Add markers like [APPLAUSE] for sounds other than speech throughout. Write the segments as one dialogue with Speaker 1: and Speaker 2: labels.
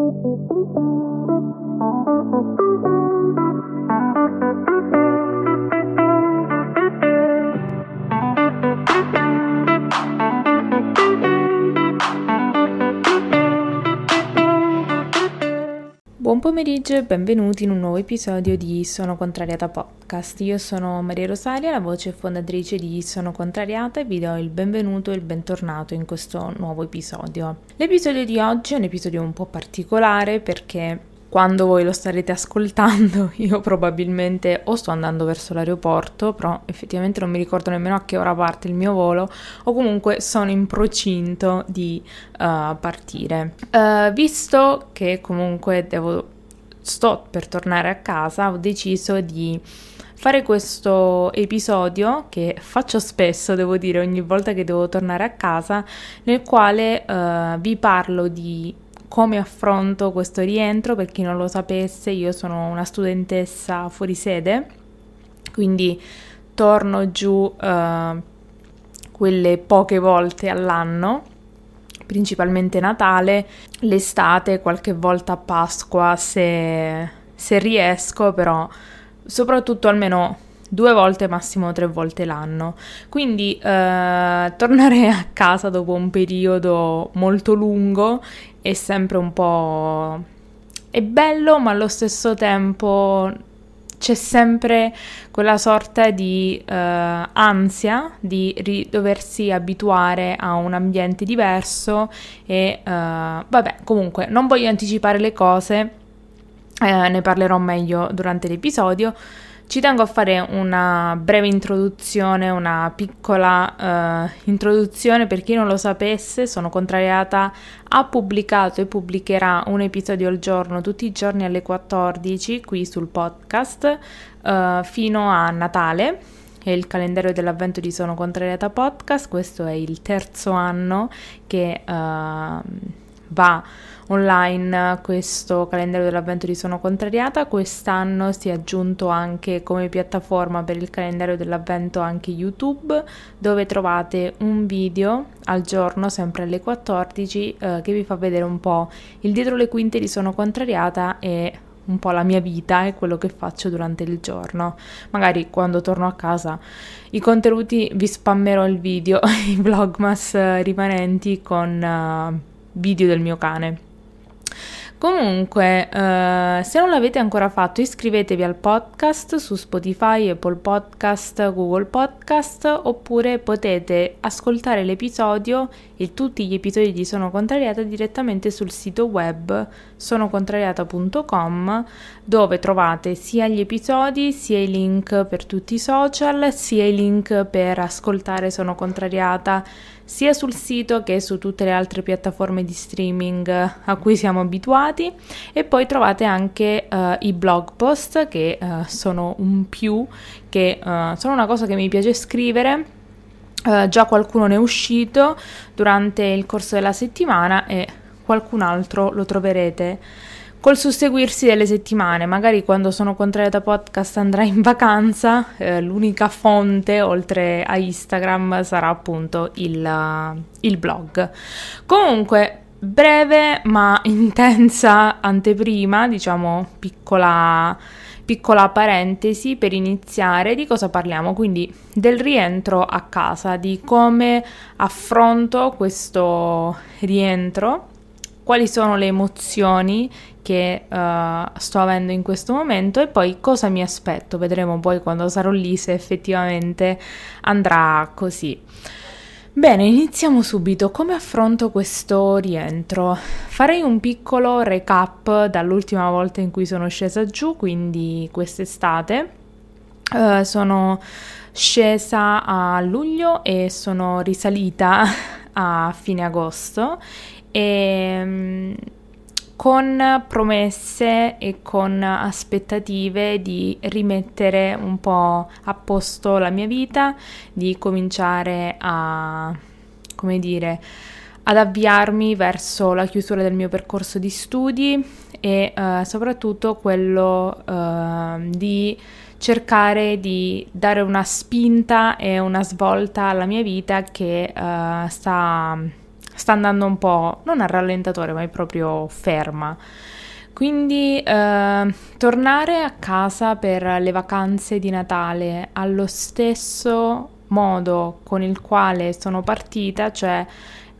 Speaker 1: Thank you. Buon pomeriggio e benvenuti in un nuovo episodio di Sono Contrariata Podcast. Io sono Maria Rosaria, la voce fondatrice di Sono Contrariata e vi do il benvenuto e il bentornato in questo nuovo episodio. L'episodio di oggi è un episodio un po' particolare perché quando voi lo starete ascoltando, [LAUGHS] io probabilmente o sto andando verso l'aeroporto, però effettivamente non mi ricordo nemmeno a che ora parte il mio volo, o comunque sono in procinto di uh, partire. Uh, visto che comunque devo, sto per tornare a casa, ho deciso di fare questo episodio che faccio spesso, devo dire, ogni volta che devo tornare a casa, nel quale uh, vi parlo di come affronto questo rientro. Per chi non lo sapesse, io sono una studentessa fuori sede, quindi torno giù uh, quelle poche volte all'anno, principalmente Natale, l'estate, qualche volta a Pasqua se, se riesco, però soprattutto almeno due volte, massimo tre volte l'anno. Quindi eh, tornare a casa dopo un periodo molto lungo è sempre un po'... è bello, ma allo stesso tempo c'è sempre quella sorta di uh, ansia di ri- doversi abituare a un ambiente diverso e uh, vabbè comunque non voglio anticipare le cose eh, ne parlerò meglio durante l'episodio ci tengo a fare una breve introduzione, una piccola uh, introduzione per chi non lo sapesse, sono contrariata, ha pubblicato e pubblicherà un episodio al giorno tutti i giorni alle 14 qui sul podcast uh, fino a Natale. È il calendario dell'avvento di Sono Contrariata Podcast, questo è il terzo anno che uh, va online questo calendario dell'avvento di Sono Contrariata. Quest'anno si è aggiunto anche come piattaforma per il calendario dell'avvento anche YouTube, dove trovate un video al giorno, sempre alle 14, eh, che vi fa vedere un po' il dietro le quinte di Sono Contrariata e un po' la mia vita e quello che faccio durante il giorno. Magari quando torno a casa i contenuti vi spammerò il video, [LAUGHS] i vlogmas rimanenti con uh, video del mio cane. Comunque, uh, se non l'avete ancora fatto, iscrivetevi al podcast su Spotify, Apple Podcast, Google Podcast, oppure potete ascoltare l'episodio e tutti gli episodi di Sono Contrariata direttamente sul sito web sonocontrariata.com dove trovate sia gli episodi, sia i link per tutti i social, sia i link per ascoltare Sono Contrariata sia sul sito che su tutte le altre piattaforme di streaming a cui siamo abituati e poi trovate anche uh, i blog post che uh, sono un più, che uh, sono una cosa che mi piace scrivere. già qualcuno ne è uscito durante il corso della settimana e qualcun altro lo troverete col susseguirsi delle settimane, magari quando sono contrariata podcast andrà in vacanza, eh, l'unica fonte oltre a Instagram sarà appunto il, il blog. Comunque, breve ma [LAUGHS] intensa anteprima, diciamo piccola, piccola parentesi per iniziare. Di cosa parliamo, quindi del rientro a casa, di come affronto questo rientro quali sono le emozioni che uh, sto avendo in questo momento e poi cosa mi aspetto. Vedremo poi quando sarò lì se effettivamente andrà così. Bene, iniziamo subito. Come affronto questo rientro? Farei un piccolo recap dall'ultima volta in cui sono scesa giù, quindi quest'estate. Uh, sono scesa a luglio e sono risalita [LAUGHS] a fine agosto e ehm, con promesse e con aspettative di rimettere un po' a posto la mia vita, di cominciare a, come dire, ad avviarmi verso la chiusura del mio percorso di studi e uh, soprattutto quello uh, di cercare di dare una spinta e una svolta alla mia vita che uh, sta sta andando un po' non a rallentatore, ma è proprio ferma. Quindi eh, tornare a casa per le vacanze di Natale allo stesso modo con il quale sono partita, cioè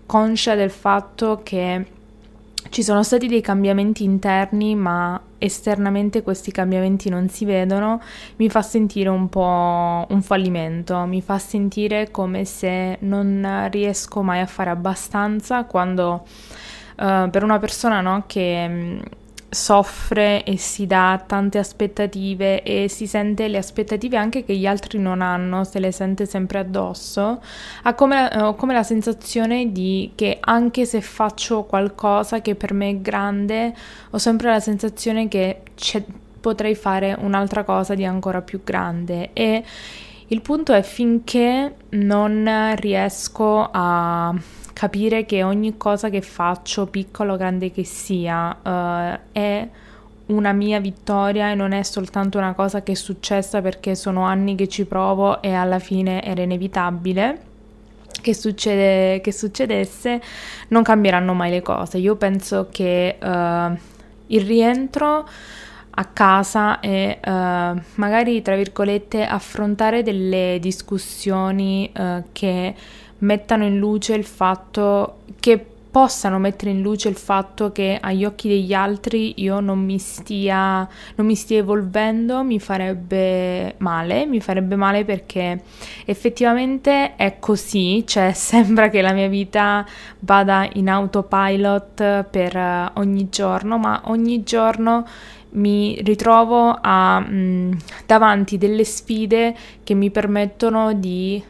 Speaker 1: conscia del fatto che ci sono stati dei cambiamenti interni, ma esternamente questi cambiamenti non si vedono, mi fa sentire un po' un fallimento, mi fa sentire come se non riesco mai a fare abbastanza quando uh, per una persona no, che soffre e si dà tante aspettative e si sente le aspettative anche che gli altri non hanno, se le sente sempre addosso, ha come, ho come la sensazione di che anche se faccio qualcosa che per me è grande, ho sempre la sensazione che potrei fare un'altra cosa di ancora più grande. E il punto è finché non riesco a capire che ogni cosa che faccio, piccola o grande che sia, uh, è una mia vittoria e non è soltanto una cosa che è successa perché sono anni che ci provo e alla fine era inevitabile. Che, succede, che succedesse, non cambieranno mai le cose. Io penso che uh, il rientro a casa e uh, magari, tra virgolette, affrontare delle discussioni uh, che mettano in luce il fatto che possano mettere in luce il fatto che agli occhi degli altri io non mi stia, non mi stia evolvendo mi farebbe male, mi farebbe male perché effettivamente è così, cioè [LAUGHS] sembra che la mia vita vada in autopilot per ogni giorno, ma ogni giorno mi ritrovo a, mh, mm, davanti delle sfide che mi permettono di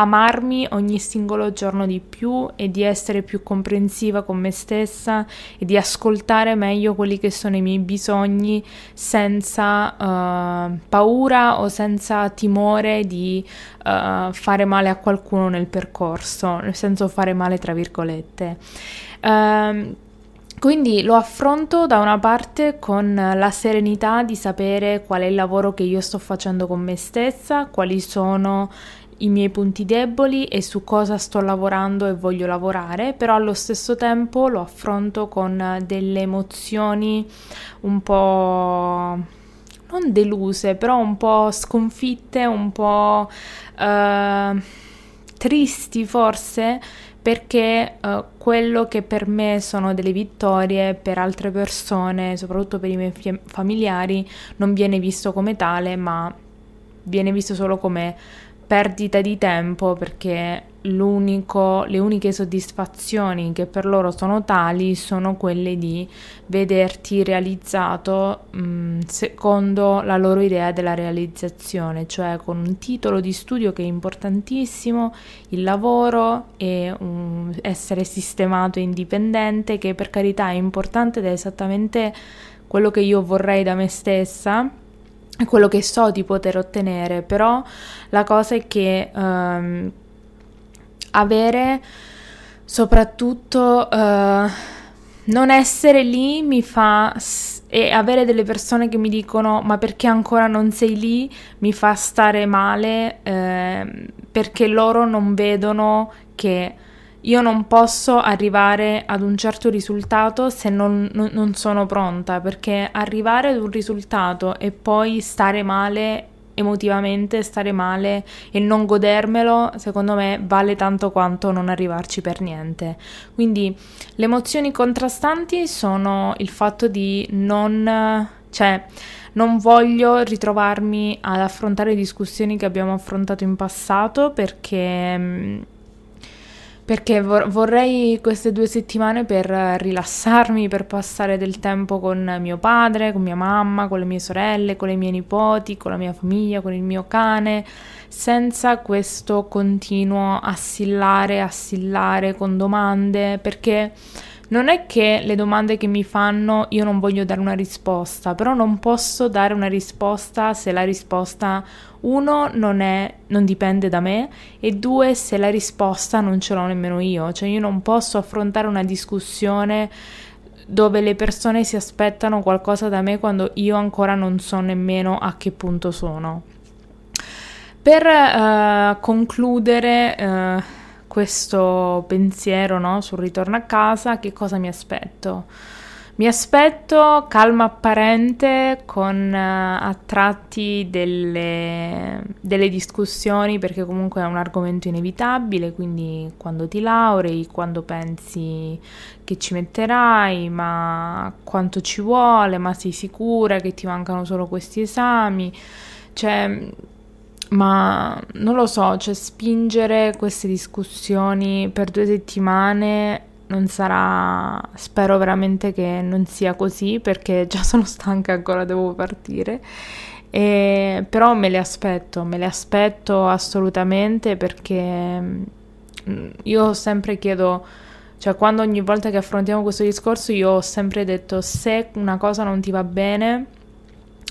Speaker 1: amarmi ogni singolo giorno di più e di essere più comprensiva con me stessa e di ascoltare meglio quelli che sono i miei bisogni senza uh, paura o senza timore di uh, fare male a qualcuno nel percorso, nel senso fare male tra virgolette. Uh, quindi lo affronto da una parte con la serenità di sapere qual è il lavoro che io sto facendo con me stessa, quali sono i miei punti deboli e su cosa sto lavorando e voglio lavorare, però allo stesso tempo lo affronto con delle emozioni un po' non deluse, però un po' sconfitte, un po' uh, tristi forse, perché uh, quello che per me sono delle vittorie, per altre persone, soprattutto per i miei familiari, non viene visto come tale, ma viene visto solo come perdita di tempo perché le uniche soddisfazioni che per loro sono tali sono quelle di vederti realizzato mh, mm, secondo la loro idea della realizzazione, cioè con un titolo di studio che è importantissimo, il lavoro e um, essere sistemato e indipendente, che per carità è importante ed è esattamente quello che io vorrei da me stessa quello che so di poter ottenere, però la cosa è che um, avere soprattutto uh, non essere lì mi fa e avere delle persone che mi dicono ma perché ancora non sei lì? mi fa stare male eh, perché loro non vedono che io non posso arrivare ad un certo risultato se non, non, sono pronta, perché arrivare ad un risultato e poi stare male emotivamente, stare male e non godermelo, secondo me vale tanto quanto non arrivarci per niente. Quindi le emozioni contrastanti sono il fatto di non... cioè non voglio ritrovarmi ad affrontare discussioni che abbiamo affrontato in passato perché mm, perché vor- vorrei queste due settimane per rilassarmi, per passare del tempo con mio padre, con mia mamma, con le mie sorelle, con le mie nipoti, con la mia famiglia, con il mio cane, senza questo continuo assillare, assillare con domande, perché non è che le domande che mi fanno io non voglio dare una risposta, però non posso dare una risposta se la risposta uno non, è, non dipende da me e due se la risposta non ce l'ho nemmeno io, cioè io non posso affrontare una discussione dove le persone si aspettano qualcosa da me quando io ancora non so nemmeno a che punto sono. Per uh, concludere uh, questo pensiero no, sul ritorno a casa, che cosa mi aspetto? Mi aspetto calma apparente con uh, a tratti delle, delle, discussioni perché comunque è un argomento inevitabile, quindi quando ti laurei, quando pensi che ci metterai, ma quanto ci vuole, ma sei sicura che ti mancano solo questi esami, cioè ma non lo so, cioè spingere queste discussioni per due settimane non sarà, spero veramente che non sia così perché [LAUGHS] già sono stanca ancora devo partire. E, però me le aspetto, me le aspetto assolutamente perché mm, io sempre chiedo, cioè quando ogni volta che affrontiamo questo discorso io ho sempre detto se una cosa non ti va bene,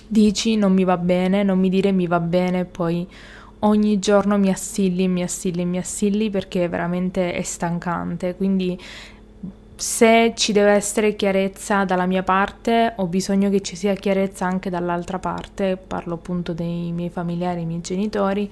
Speaker 1: dici non mi va bene, non mi dire mi va bene, poi ogni giorno mi assilli, mi assilli, mi assilli perché veramente è stancante. Quindi se ci deve essere chiarezza dalla mia parte, ho bisogno che ci sia chiarezza anche dall'altra parte, parlo appunto dei miei familiari, i miei genitori.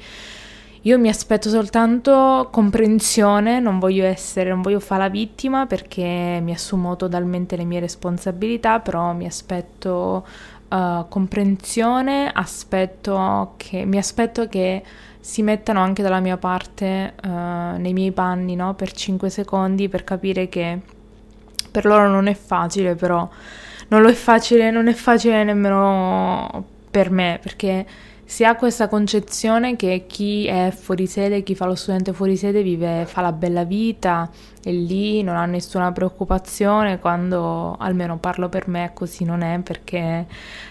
Speaker 1: Io mi aspetto soltanto comprensione, non voglio essere, non voglio fare la vittima perché mi assumo totalmente le mie responsabilità, però mi aspetto uh, comprensione, aspetto che, mi aspetto che si mettano anche dalla mia parte uh, nei miei panni no? per 5 secondi per capire che per loro non è facile, però non lo è facile, non è facile nemmeno per me perché si ha questa concezione che chi è fuori sede, chi fa lo studente fuori sede vive, fa la bella vita e lì non ha nessuna preoccupazione quando almeno parlo per me così non è perché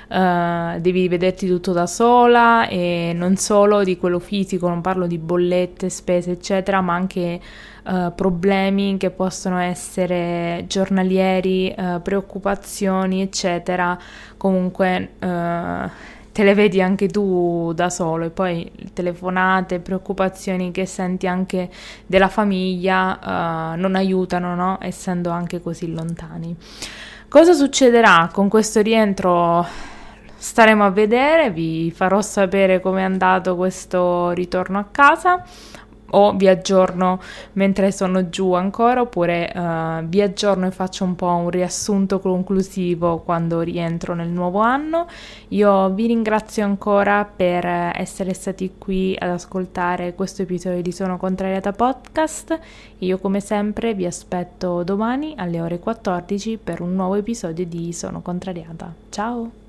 Speaker 1: uh, devi vederti tutto da sola e non solo di quello fisico, non parlo di bollette, spese eccetera ma anche uh, problemi che possono essere giornalieri, uh, preoccupazioni eccetera. Comunque te le vedi anche tu da solo e poi telefonate, preoccupazioni che senti anche della famiglia uh, non aiutano, no? Essendo anche così lontani. Cosa succederà con questo rientro? Staremo a vedere, vi farò sapere come è andato questo ritorno a casa o vi aggiorno mentre sono giù ancora oppure uh, vi aggiorno e faccio un po' un riassunto conclusivo quando rientro nel nuovo anno. Io vi ringrazio ancora per essere stati qui ad ascoltare questo episodio di Sono Contrariata Podcast. Io come sempre vi aspetto domani alle ore 14 per un nuovo episodio di Sono Contrariata. Ciao!